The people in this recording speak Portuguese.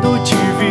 quando te vi.